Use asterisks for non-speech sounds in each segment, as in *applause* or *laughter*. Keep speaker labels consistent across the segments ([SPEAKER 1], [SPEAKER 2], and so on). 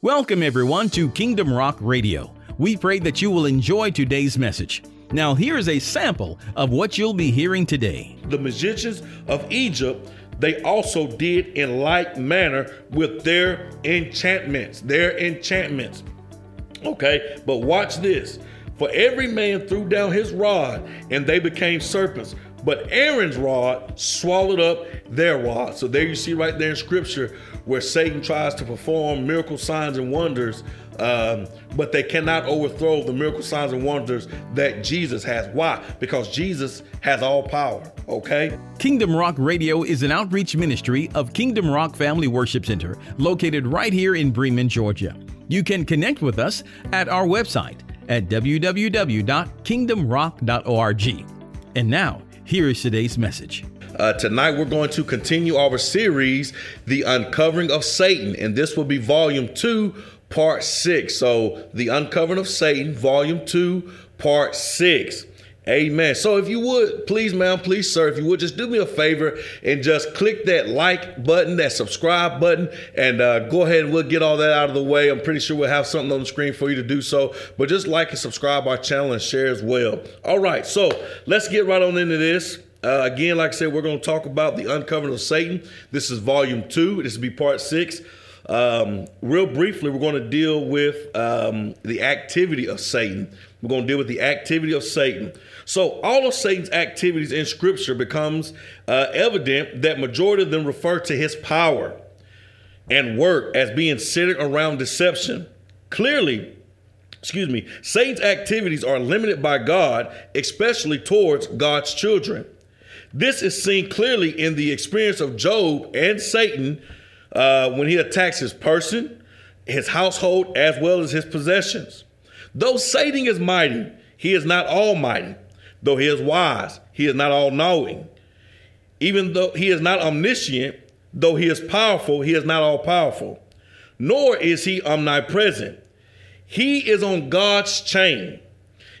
[SPEAKER 1] Welcome, everyone, to Kingdom Rock Radio. We pray that you will enjoy today's message. Now, here is a sample of what you'll be hearing today.
[SPEAKER 2] The magicians of Egypt, they also did in like manner with their enchantments, their enchantments. Okay, but watch this. For every man threw down his rod, and they became serpents. But Aaron's rod swallowed up their rod. So there you see right there in scripture where Satan tries to perform miracle signs and wonders, um, but they cannot overthrow the miracle signs and wonders that Jesus has. Why? Because Jesus has all power, okay?
[SPEAKER 1] Kingdom Rock Radio is an outreach ministry of Kingdom Rock Family Worship Center located right here in Bremen, Georgia. You can connect with us at our website at www.kingdomrock.org. And now, here is today's message.
[SPEAKER 2] Uh, tonight, we're going to continue our series, The Uncovering of Satan, and this will be volume two, part six. So, The Uncovering of Satan, volume two, part six. Amen. So if you would, please, ma'am, please, sir, if you would just do me a favor and just click that like button, that subscribe button, and uh, go ahead and we'll get all that out of the way. I'm pretty sure we'll have something on the screen for you to do so. But just like and subscribe our channel and share as well. All right, so let's get right on into this. Uh, again, like I said, we're going to talk about the uncovering of Satan. This is volume two. This will be part six. Um, real briefly, we're going to deal with um, the activity of Satan. We're going to deal with the activity of Satan. So, all of Satan's activities in Scripture becomes uh, evident that majority of them refer to his power and work as being centered around deception. Clearly, excuse me, Satan's activities are limited by God, especially towards God's children. This is seen clearly in the experience of Job and Satan uh, when he attacks his person, his household, as well as his possessions. Though Satan is mighty, he is not almighty. Though he is wise, he is not all knowing. Even though he is not omniscient, though he is powerful, he is not all powerful. Nor is he omnipresent. He is on God's chain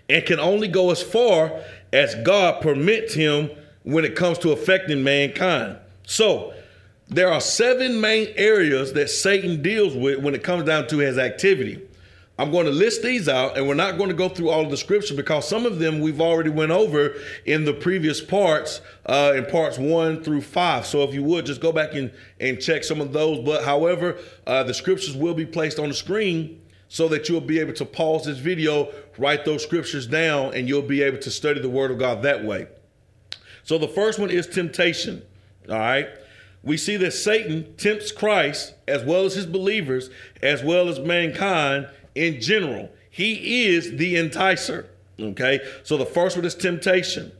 [SPEAKER 2] and can only go as far as God permits him when it comes to affecting mankind. So, there are seven main areas that Satan deals with when it comes down to his activity. I'm going to list these out and we're not going to go through all of the scripture because some of them we've already went over in the previous parts, uh, in parts one through five. So if you would just go back and, and check some of those. But however, uh, the scriptures will be placed on the screen so that you'll be able to pause this video, write those scriptures down, and you'll be able to study the word of God that way. So the first one is temptation. All right. We see that Satan tempts Christ as well as his believers, as well as mankind in general. He is the enticer. Okay. So the first one is temptation.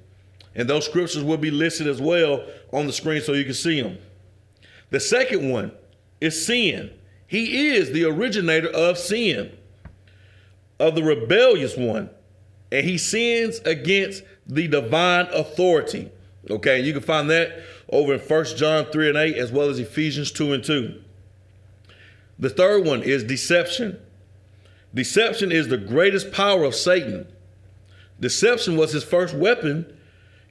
[SPEAKER 2] And those scriptures will be listed as well on the screen so you can see them. The second one is sin. He is the originator of sin, of the rebellious one. And he sins against the divine authority. Okay, and you can find that over in 1 John 3 and 8, as well as Ephesians 2 and 2. The third one is deception. Deception is the greatest power of Satan. Deception was his first weapon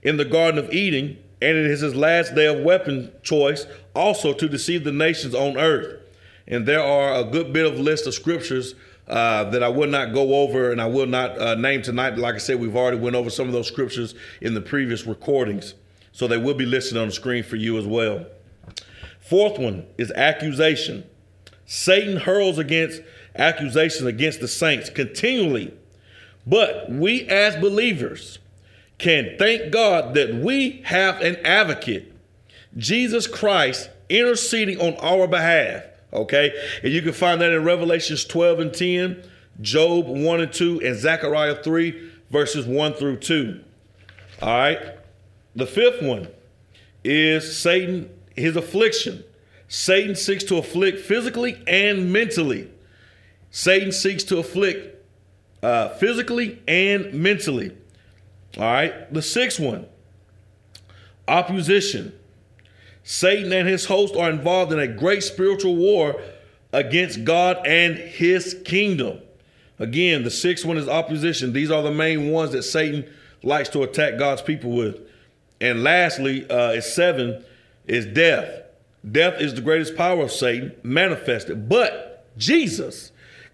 [SPEAKER 2] in the Garden of Eden, and it is his last day of weapon choice also to deceive the nations on earth. And there are a good bit of list of scriptures uh, that I will not go over and I will not uh, name tonight. Like I said, we've already went over some of those scriptures in the previous recordings. So they will be listed on the screen for you as well. Fourth one is accusation. Satan hurls against accusations against the saints continually. But we as believers can thank God that we have an advocate, Jesus Christ, interceding on our behalf. Okay? And you can find that in Revelations 12 and 10, Job 1 and 2, and Zechariah 3, verses 1 through 2. All right? The fifth one is Satan, his affliction. Satan seeks to afflict physically and mentally. Satan seeks to afflict uh, physically and mentally. All right. The sixth one, opposition. Satan and his host are involved in a great spiritual war against God and his kingdom. Again, the sixth one is opposition. These are the main ones that Satan likes to attack God's people with. And lastly, uh, is seven is death. Death is the greatest power of Satan manifested. But, Jesus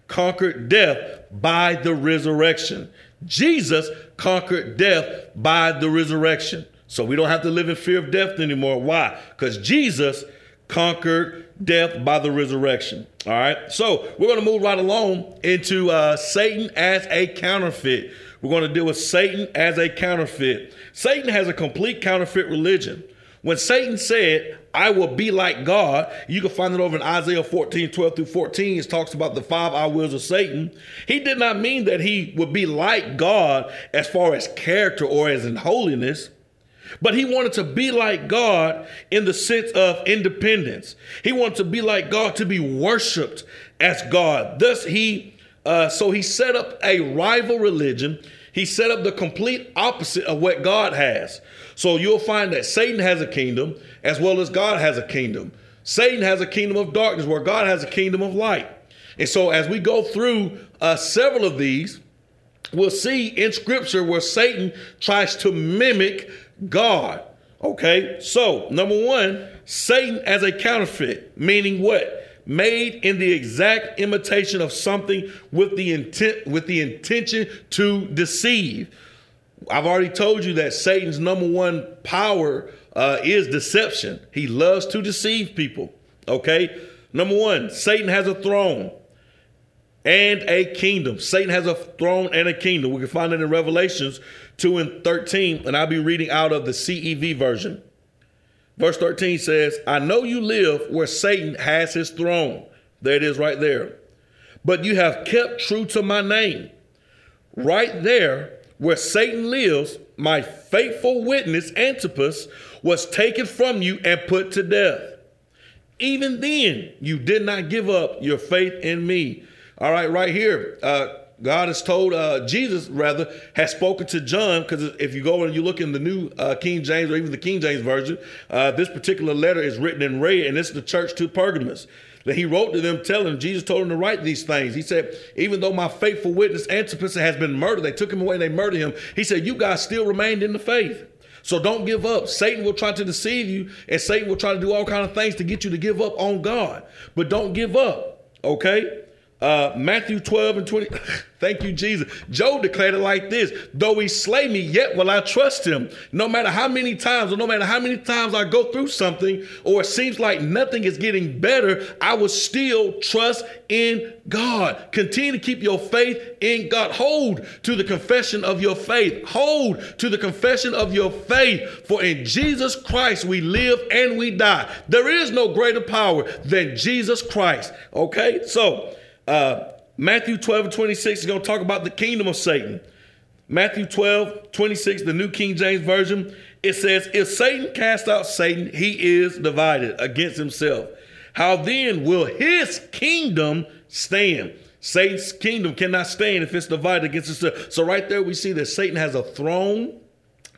[SPEAKER 2] conquered death by the resurrection. Jesus conquered death by the resurrection. So we don't have to live in fear of death anymore. Why? Because Jesus conquered death by the resurrection. All right. So we're going to move right along into uh, Satan as a counterfeit. We're going to deal with Satan as a counterfeit. Satan has a complete counterfeit religion. When Satan said, I will be like God, you can find it over in Isaiah 14, 12 through 14. It talks about the five I wills of Satan. He did not mean that he would be like God as far as character or as in holiness. But he wanted to be like God in the sense of independence. He wanted to be like God to be worshiped as God. Thus, he uh, so he set up a rival religion. He set up the complete opposite of what God has. So you'll find that Satan has a kingdom as well as God has a kingdom. Satan has a kingdom of darkness where God has a kingdom of light. And so as we go through uh, several of these, we'll see in scripture where Satan tries to mimic God. Okay, so number one, Satan as a counterfeit, meaning what? Made in the exact imitation of something with the intent with the intention to deceive. I've already told you that Satan's number one power uh, is deception. He loves to deceive people. Okay, number one, Satan has a throne and a kingdom. Satan has a throne and a kingdom. We can find it in Revelations 2 and 13, and I'll be reading out of the CEV version. Verse 13 says, I know you live where Satan has his throne. There it is right there. But you have kept true to my name. Right there where Satan lives, my faithful witness Antipas was taken from you and put to death. Even then, you did not give up your faith in me. All right, right here. Uh, God has told uh, Jesus, rather, has spoken to John, because if you go and you look in the New uh, King James or even the King James Version, uh, this particular letter is written in red, and it's the church to Pergamos. That he wrote to them, telling Jesus told him to write these things. He said, Even though my faithful witness Antipas has been murdered, they took him away and they murdered him. He said, You guys still remained in the faith. So don't give up. Satan will try to deceive you, and Satan will try to do all kind of things to get you to give up on God. But don't give up. Okay? Uh, Matthew 12 and 20. *laughs* Thank you, Jesus. Job declared it like this Though he slay me, yet will I trust him. No matter how many times, or no matter how many times I go through something, or it seems like nothing is getting better, I will still trust in God. Continue to keep your faith in God. Hold to the confession of your faith. Hold to the confession of your faith. For in Jesus Christ we live and we die. There is no greater power than Jesus Christ. Okay? So, uh, Matthew 12 and 26 is going to talk about the kingdom of Satan. Matthew 12, 26, the New King James Version, it says, If Satan cast out Satan, he is divided against himself. How then will his kingdom stand? Satan's kingdom cannot stand if it's divided against itself. So, right there, we see that Satan has a throne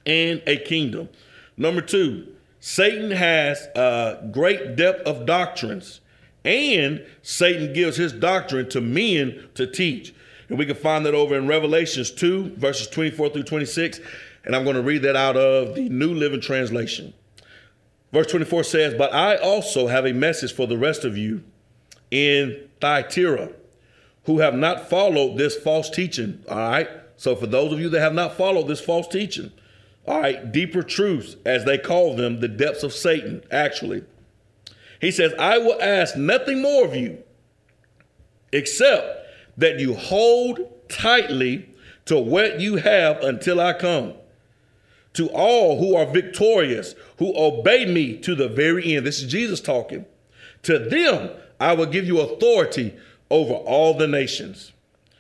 [SPEAKER 2] and a kingdom. Number two, Satan has a great depth of doctrines. And Satan gives his doctrine to men to teach. And we can find that over in Revelations 2, verses 24 through 26. And I'm going to read that out of the New Living Translation. Verse 24 says, But I also have a message for the rest of you in Thyatira who have not followed this false teaching. All right. So for those of you that have not followed this false teaching, all right, deeper truths, as they call them, the depths of Satan, actually. He says, I will ask nothing more of you except that you hold tightly to what you have until I come. To all who are victorious, who obey me to the very end. This is Jesus talking. To them I will give you authority over all the nations.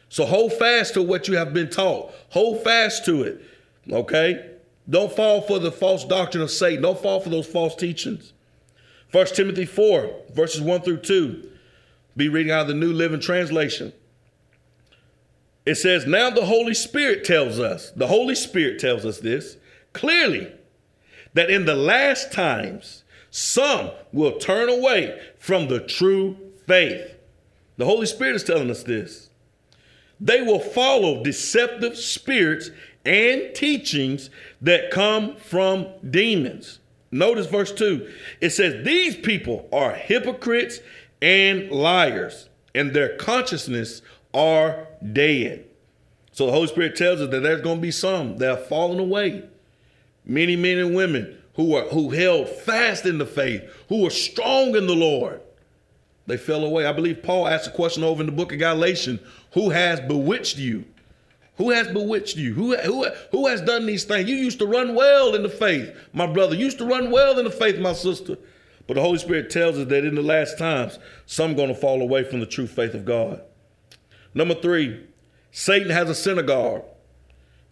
[SPEAKER 2] So hold fast to what you have been taught. Hold fast to it. Okay? Don't fall for the false doctrine of Satan. Don't fall for those false teachings. 1 Timothy 4, verses 1 through 2. Be reading out of the New Living Translation. It says, Now the Holy Spirit tells us, the Holy Spirit tells us this clearly, that in the last times, some will turn away from the true faith. The Holy Spirit is telling us this. They will follow deceptive spirits and teachings that come from demons. Notice verse 2. It says, These people are hypocrites and liars. and their consciousness are dead. So the Holy Spirit tells us that there's going to be some that have fallen away. Many men and women who are who held fast in the faith, who were strong in the Lord. They fell away. I believe Paul asked a question over in the book of Galatians, who has bewitched you? Who has bewitched you? Who, who, who has done these things? You used to run well in the faith, my brother. You used to run well in the faith, my sister. But the Holy Spirit tells us that in the last times, some going to fall away from the true faith of God. Number three, Satan has a synagogue,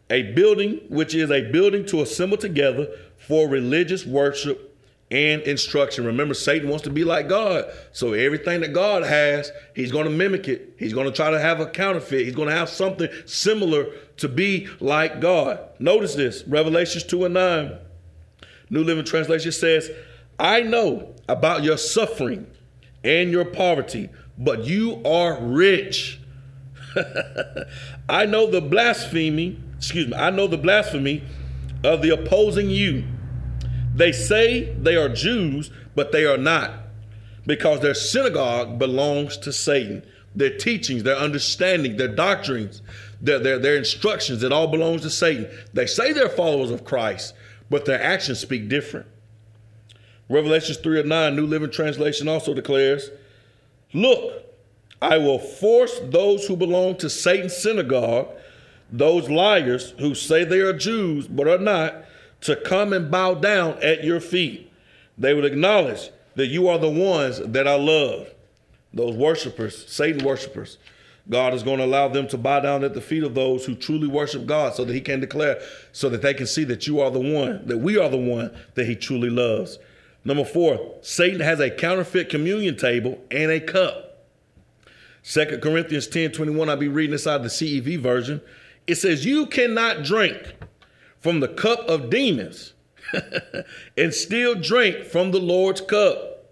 [SPEAKER 2] a building which is a building to assemble together for religious worship and instruction. Remember, Satan wants to be like God. So everything that God has, he's going to mimic it. He's going to try to have a counterfeit. He's going to have something similar to be like God. Notice this Revelations 2 and 9. New Living Translation says, I know about your suffering and your poverty, but you are rich. *laughs* I know the blasphemy, excuse me, I know the blasphemy of the opposing you. They say they are Jews, but they are not, because their synagogue belongs to Satan. Their teachings, their understanding, their doctrines, their, their, their instructions, it all belongs to Satan. They say they're followers of Christ, but their actions speak different. Revelations 3 and 9, New Living Translation also declares, Look, I will force those who belong to Satan's synagogue, those liars who say they are Jews but are not, to come and bow down at your feet. They will acknowledge that you are the ones that I love. Those worshipers, Satan worshipers, God is going to allow them to bow down at the feet of those who truly worship God so that he can declare, so that they can see that you are the one, that we are the one that he truly loves. Number four, Satan has a counterfeit communion table and a cup. Second Corinthians 10 21, I'll be reading this out of the CEV version. It says, You cannot drink from the cup of demons *laughs* and still drink from the Lord's cup.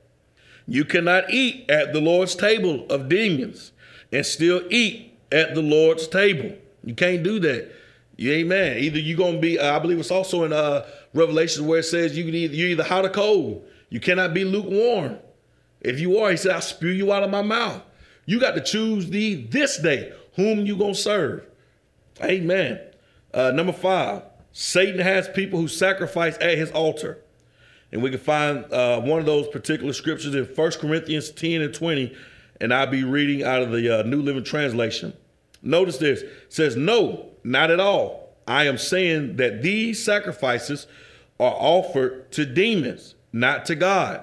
[SPEAKER 2] You cannot eat at the Lord's table of demons and still eat at the Lord's table. You can't do that. You amen. Either you're gonna be, uh, I believe it's also in uh Revelation where it says you can either you're either hot or cold. You cannot be lukewarm. If you are, he said, I'll spew you out of my mouth. You got to choose thee this day whom you gonna serve. Amen. Uh, number five, Satan has people who sacrifice at his altar. And we can find uh, one of those particular scriptures in 1 Corinthians 10 and 20. And I'll be reading out of the uh, New Living Translation. Notice this says, No, not at all. I am saying that these sacrifices are offered to demons, not to God.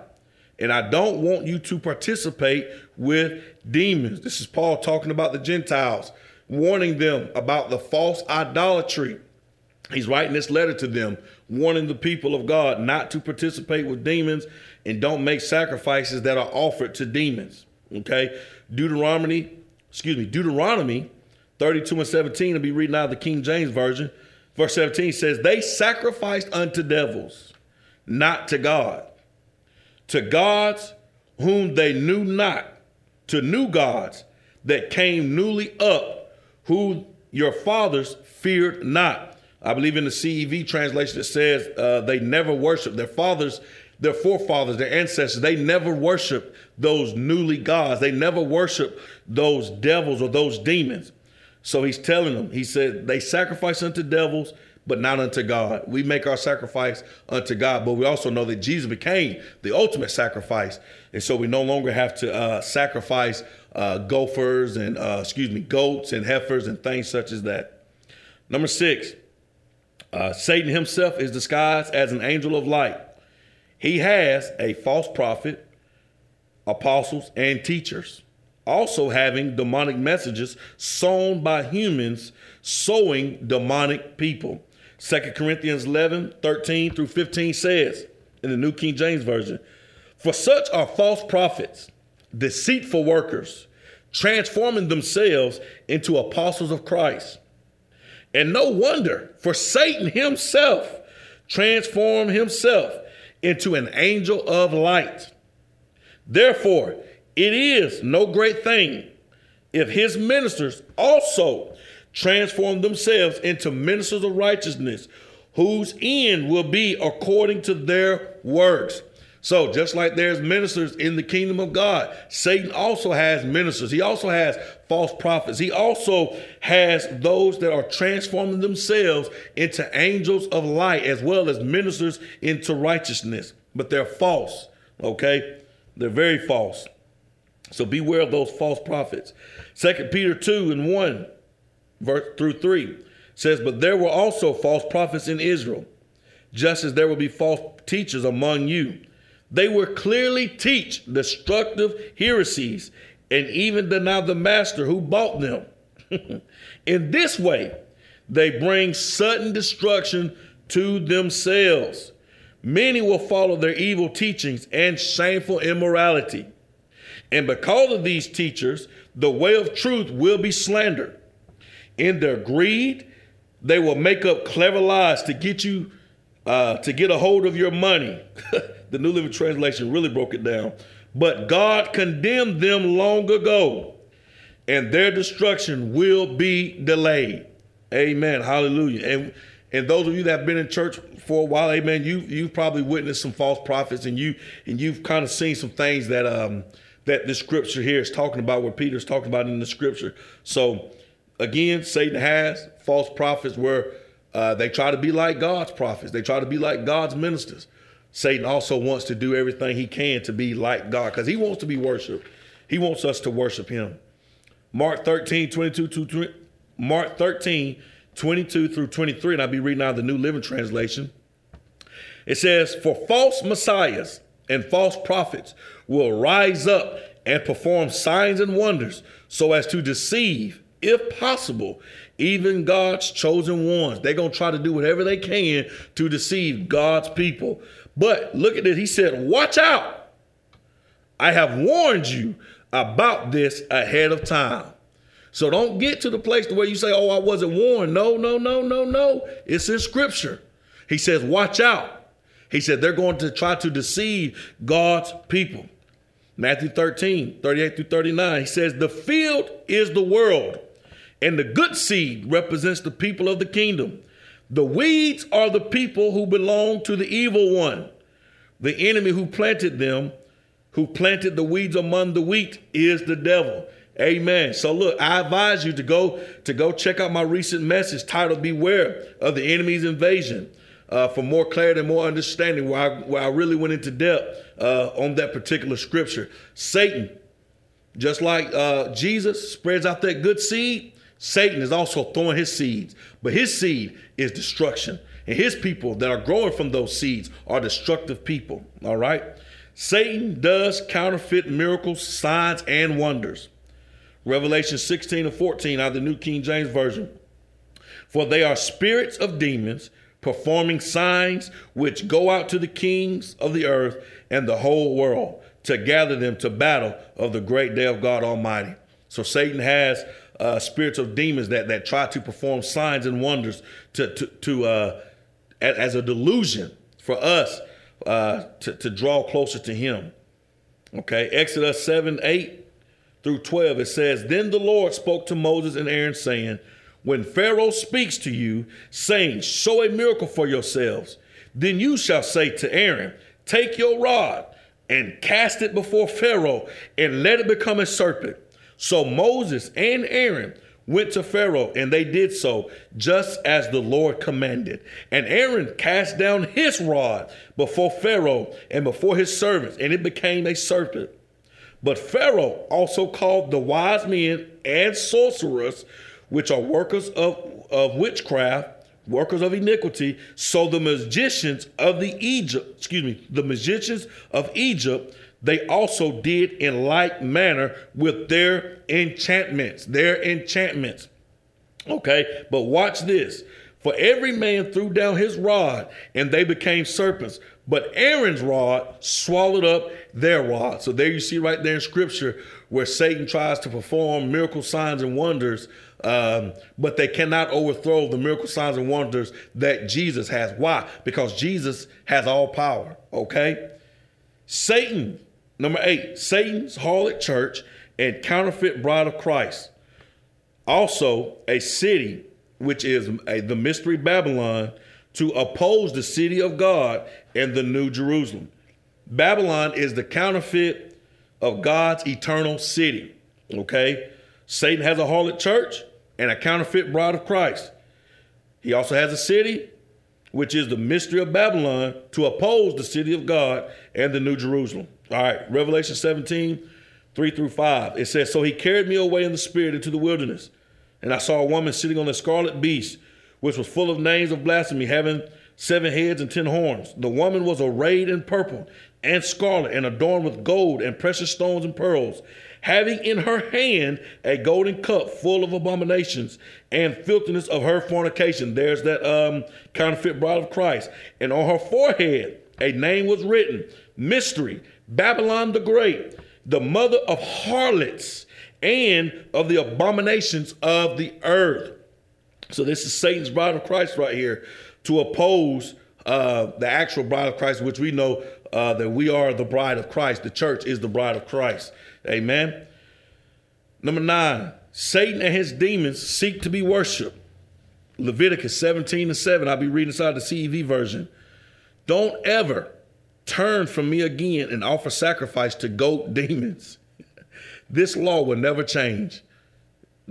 [SPEAKER 2] And I don't want you to participate with demons. This is Paul talking about the Gentiles, warning them about the false idolatry. He's writing this letter to them, warning the people of God not to participate with demons and don't make sacrifices that are offered to demons. Okay? Deuteronomy, excuse me, Deuteronomy 32 and 17, I'll be reading out of the King James Version. Verse 17 says, They sacrificed unto devils, not to God. To gods whom they knew not, to new gods that came newly up, who your fathers feared not. I believe in the CEV translation it says uh, they never worshiped their fathers, their forefathers, their ancestors. They never worshiped those newly gods. They never worshiped those devils or those demons. So he's telling them, he said, they sacrifice unto devils, but not unto God. We make our sacrifice unto God, but we also know that Jesus became the ultimate sacrifice. And so we no longer have to uh, sacrifice uh, gophers and, uh, excuse me, goats and heifers and things such as that. Number six, uh, Satan himself is disguised as an angel of light. He has a false prophet, apostles, and teachers also having demonic messages sown by humans sowing demonic people. 2 Corinthians 11, 13 through 15 says in the New King James Version, For such are false prophets, deceitful workers, transforming themselves into apostles of Christ. And no wonder, for Satan himself transformed himself into an angel of light. Therefore, it is no great thing if his ministers also transform themselves into ministers of righteousness, whose end will be according to their works. So, just like there's ministers in the kingdom of God, Satan also has ministers. He also has false prophets. He also has those that are transforming themselves into angels of light as well as ministers into righteousness. But they're false, okay? They're very false. So beware of those false prophets. Second Peter 2 and 1 verse through 3 says, But there were also false prophets in Israel, just as there will be false teachers among you they will clearly teach destructive heresies and even deny the master who bought them. *laughs* In this way, they bring sudden destruction to themselves. Many will follow their evil teachings and shameful immorality. And because of these teachers, the way of truth will be slandered. In their greed, they will make up clever lies to get you uh, to get a hold of your money. *laughs* the New Living Translation really broke it down. But God condemned them long ago, and their destruction will be delayed. Amen. Hallelujah. And and those of you that have been in church for a while, amen, you you've probably witnessed some false prophets and you and you've kind of seen some things that um that the scripture here is talking about, what Peter's talking about in the scripture. So again, Satan has false prophets where uh, they try to be like God's prophets. They try to be like God's ministers. Satan also wants to do everything he can to be like God because he wants to be worshiped. He wants us to worship him. Mark 13, 22 to Mark 13, 22 through 23, and I'll be reading out the New Living Translation. It says, For false messiahs and false prophets will rise up and perform signs and wonders so as to deceive, if possible, even God's chosen ones. They're going to try to do whatever they can to deceive God's people. But look at this. He said, Watch out. I have warned you about this ahead of time. So don't get to the place where you say, Oh, I wasn't warned. No, no, no, no, no. It's in scripture. He says, Watch out. He said, They're going to try to deceive God's people. Matthew 13, 38 through 39. He says, The field is the world and the good seed represents the people of the kingdom. The weeds are the people who belong to the evil one. The enemy who planted them, who planted the weeds among the wheat, is the devil. Amen. So look, I advise you to go to go check out my recent message titled "Beware of the Enemy's Invasion." Uh, for more clarity and more understanding, where I, where I really went into depth uh, on that particular scripture. Satan, just like uh, Jesus spreads out that good seed, Satan is also throwing his seeds, but his seed is destruction. And his people that are growing from those seeds are destructive people. All right? Satan does counterfeit miracles, signs, and wonders. Revelation 16 and 14 out of the New King James Version. For they are spirits of demons performing signs which go out to the kings of the earth and the whole world to gather them to battle of the great day of God Almighty. So Satan has uh, spirits of demons that that try to perform signs and wonders to to, to uh, as a delusion for us uh, to, to draw closer to Him. Okay, Exodus seven eight through twelve it says, "Then the Lord spoke to Moses and Aaron, saying." When Pharaoh speaks to you, saying, Show a miracle for yourselves, then you shall say to Aaron, Take your rod and cast it before Pharaoh, and let it become a serpent. So Moses and Aaron went to Pharaoh, and they did so just as the Lord commanded. And Aaron cast down his rod before Pharaoh and before his servants, and it became a serpent. But Pharaoh also called the wise men and sorcerers, which are workers of, of witchcraft, workers of iniquity. So the magicians of the Egypt, excuse me, the magicians of Egypt they also did in like manner with their enchantments, their enchantments. Okay, but watch this. For every man threw down his rod, and they became serpents. But Aaron's rod swallowed up their rod. So there you see right there in scripture where Satan tries to perform miracle signs and wonders, um, but they cannot overthrow the miracle signs and wonders that Jesus has. Why? Because Jesus has all power. Okay? Satan Number eight, Satan's harlot church and counterfeit bride of Christ. Also, a city, which is a, the mystery Babylon, to oppose the city of God and the new Jerusalem. Babylon is the counterfeit of God's eternal city. Okay? Satan has a harlot church and a counterfeit bride of Christ. He also has a city, which is the mystery of Babylon, to oppose the city of God and the New Jerusalem. All right, Revelation 17, 3 through 5. It says, So he carried me away in the spirit into the wilderness, and I saw a woman sitting on a scarlet beast, which was full of names of blasphemy, having seven heads and ten horns. The woman was arrayed in purple and scarlet, and adorned with gold and precious stones and pearls having in her hand a golden cup full of abominations and filthiness of her fornication. There's that um, counterfeit bride of Christ. And on her forehead, a name was written Mystery, Babylon the Great, the mother of harlots and of the abominations of the earth. So, this is Satan's bride of Christ right here to oppose uh, the actual bride of Christ, which we know uh, that we are the bride of Christ. The church is the bride of Christ. Amen. Number nine, Satan and his demons seek to be worshiped. Leviticus 17 and 7. I'll be reading inside the CEV version. Don't ever turn from me again and offer sacrifice to goat *laughs* demons. this law will never change.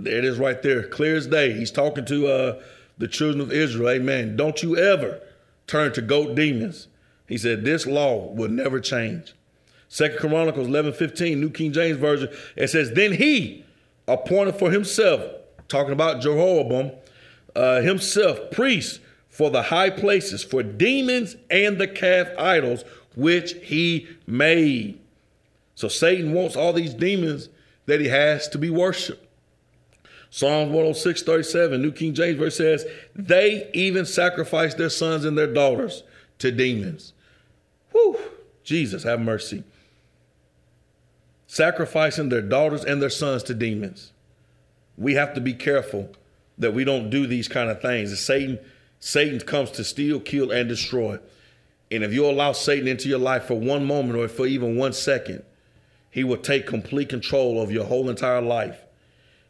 [SPEAKER 2] There it is right there, clear as day. He's talking to uh, the children of Israel. Amen. Don't you ever turn to goat demons. He said, This law will never change. Second Chronicles 11 15, New King James Version, it says, Then he appointed for himself, talking about Jehoram, uh, himself priests for the high places, for demons and the calf idols which he made. So Satan wants all these demons that he has to be worshiped. Psalms 106, 37, New King James verse says, They even sacrifice their sons and their daughters to demons. Whew, Jesus, have mercy sacrificing their daughters and their sons to demons. We have to be careful that we don't do these kind of things. Satan, Satan comes to steal, kill, and destroy. And if you allow Satan into your life for one moment or for even one second, he will take complete control of your whole entire life.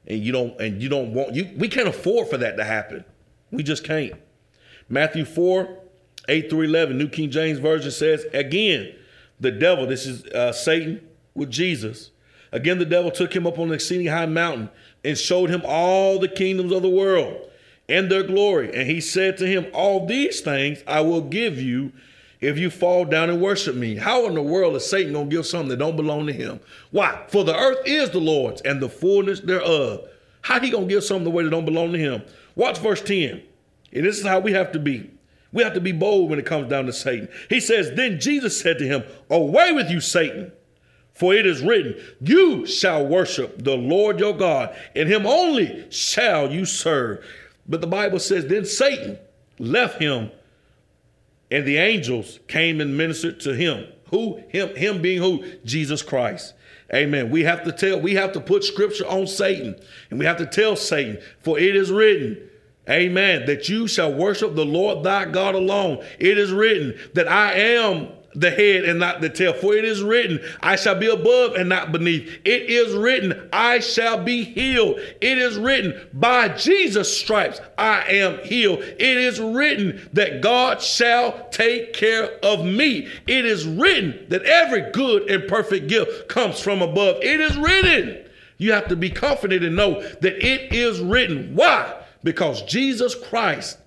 [SPEAKER 2] And you don't and you don't want you we can't afford for that to happen. We just can't. Matthew 4, 8 through 11, New King James Version says, again, the devil, this is uh, Satan, with Jesus. Again, the devil took him up on an exceeding high mountain and showed him all the kingdoms of the world and their glory. And he said to him, All these things I will give you if you fall down and worship me. How in the world is Satan going to give something that don't belong to him? Why? For the earth is the Lord's and the fullness thereof. How he going to give something away that don't belong to him? Watch verse 10. And this is how we have to be. We have to be bold when it comes down to Satan. He says, Then Jesus said to him, Away with you, Satan. For it is written, You shall worship the Lord your God, and him only shall you serve. But the Bible says, Then Satan left him, and the angels came and ministered to him. Who? Him, him being who? Jesus Christ. Amen. We have to tell, we have to put scripture on Satan, and we have to tell Satan, for it is written, Amen, that you shall worship the Lord thy God alone. It is written that I am the head and not the tail. For it is written, I shall be above and not beneath. It is written, I shall be healed. It is written, by Jesus' stripes I am healed. It is written that God shall take care of me. It is written that every good and perfect gift comes from above. It is written. You have to be confident and know that it is written. Why? Because Jesus Christ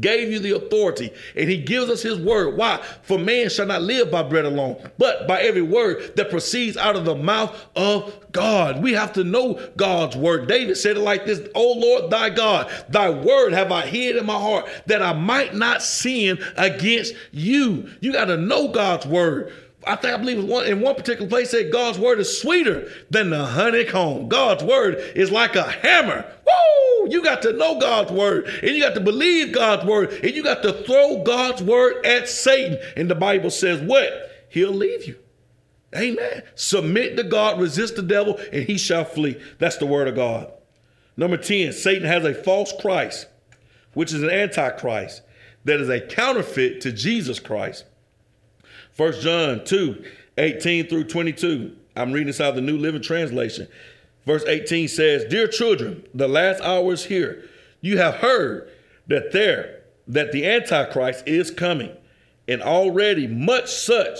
[SPEAKER 2] gave you the authority and he gives us his word. Why? For man shall not live by bread alone, but by every word that proceeds out of the mouth of God. We have to know God's word. David said it like this, "O Lord thy God, thy word have I hid in my heart that I might not sin against you." You got to know God's word. I think I believe one, in one particular place said God's word is sweeter than the honeycomb. God's word is like a hammer. Woo! You got to know God's word and you got to believe God's word and you got to throw God's word at Satan. And the Bible says what? He'll leave you. Amen. Submit to God, resist the devil, and he shall flee. That's the word of God. Number 10, Satan has a false Christ, which is an antichrist that is a counterfeit to Jesus Christ. 1 John 2, 18 through 22. I'm reading this out of the New Living Translation. Verse 18 says, Dear children, the last hour is here. You have heard that there, that the Antichrist is coming, and already much such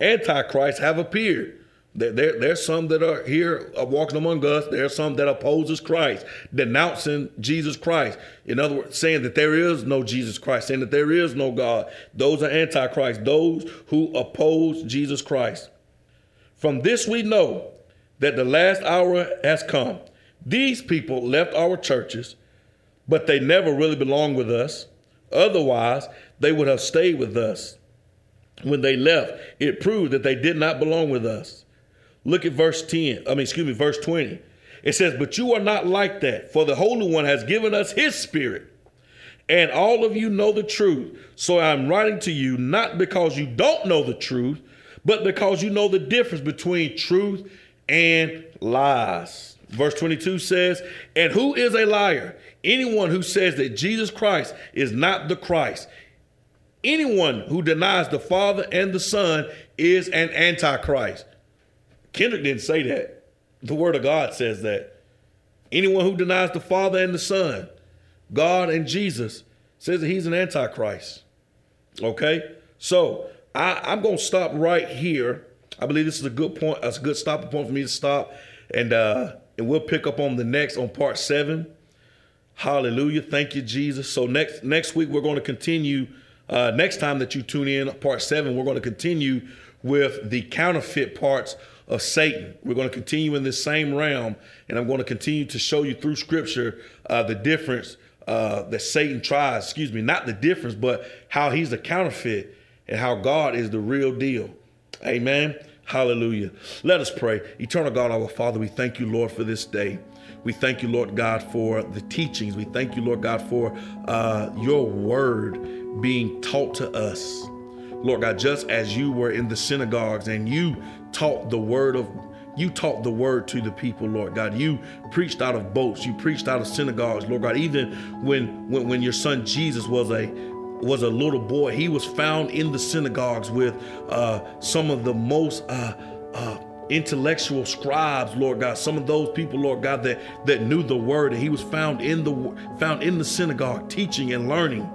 [SPEAKER 2] antichrists have appeared. There, there, there's some that are here walking among us. There are some that opposes Christ, denouncing Jesus Christ. In other words, saying that there is no Jesus Christ, saying that there is no God. Those are antichrists, those who oppose Jesus Christ. From this we know that the last hour has come. These people left our churches, but they never really belonged with us. Otherwise, they would have stayed with us. When they left, it proved that they did not belong with us. Look at verse 10. I mean, excuse me, verse 20. It says, But you are not like that, for the Holy One has given us his spirit. And all of you know the truth. So I'm writing to you not because you don't know the truth, but because you know the difference between truth and lies. Verse 22 says, And who is a liar? Anyone who says that Jesus Christ is not the Christ. Anyone who denies the Father and the Son is an antichrist. Kendrick didn't say that. The Word of God says that. Anyone who denies the Father and the Son, God and Jesus, says that he's an antichrist. Okay? So I, am going to stop right here. I believe this is a good point. That's a good stopping point for me to stop. And uh, and we'll pick up on the next on part seven. Hallelujah. Thank you, Jesus. So next next week we're going to continue. Uh, next time that you tune in, part seven, we're going to continue with the counterfeit parts of Satan. We're going to continue in this same realm, and I'm going to continue to show you through Scripture uh, the difference uh, that Satan tries. Excuse me, not the difference, but how he's a counterfeit and how God is the real deal. Amen. Hallelujah. Let us pray. Eternal God, our Father, we thank you, Lord, for this day. We thank you, Lord God, for the teachings. We thank you, Lord God, for uh, your word being taught to us. Lord God, just as you were in the synagogues and you taught the word of you taught the word to the people, Lord God. You preached out of boats. You preached out of synagogues, Lord God. Even when when, when your son Jesus was a was a little boy. He was found in the synagogues with uh, some of the most uh, uh, intellectual scribes, Lord God. Some of those people, Lord God, that that knew the word, and he was found in the found in the synagogue, teaching and learning.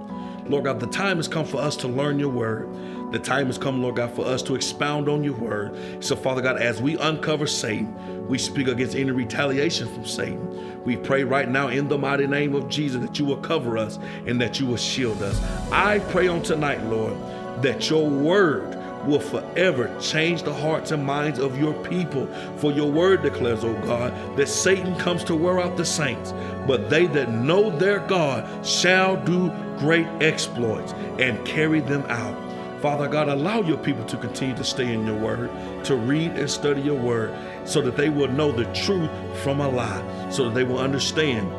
[SPEAKER 2] Lord God, the time has come for us to learn your word. The time has come, Lord God, for us to expound on your word. So, Father God, as we uncover Satan, we speak against any retaliation from Satan. We pray right now in the mighty name of Jesus that you will cover us and that you will shield us. I pray on tonight, Lord, that your word will forever change the hearts and minds of your people. For your word declares, O God, that Satan comes to wear out the saints, but they that know their God shall do great exploits and carry them out. Father God, allow your people to continue to stay in your word, to read and study your word, so that they will know the truth from a lie, so that they will understand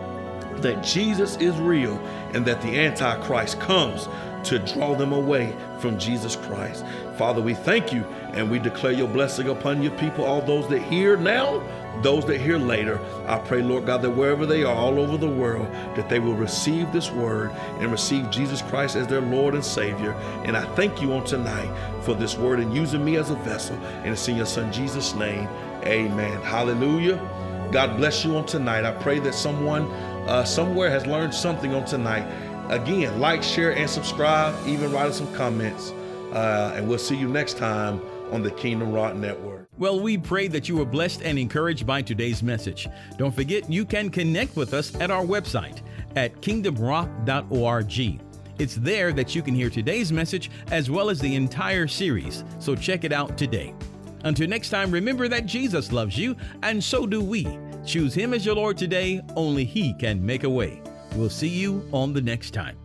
[SPEAKER 2] that Jesus is real and that the Antichrist comes to draw them away from Jesus Christ. Father, we thank you and we declare your blessing upon your people, all those that hear now, those that hear later. I pray, Lord God, that wherever they are, all over the world, that they will receive this word and receive Jesus Christ as their Lord and Savior. And I thank you on tonight for this word and using me as a vessel. And it's in your Son Jesus' name. Amen. Hallelujah. God bless you on tonight. I pray that someone uh, somewhere has learned something on tonight. Again, like, share, and subscribe. Even write us some comments. Uh, and we'll see you next time on the Kingdom Rock Network.
[SPEAKER 1] Well, we pray that you were blessed and encouraged by today's message. Don't forget, you can connect with us at our website at kingdomrock.org. It's there that you can hear today's message as well as the entire series, so check it out today. Until next time, remember that Jesus loves you, and so do we. Choose Him as your Lord today, only He can make a way. We'll see you on the next time.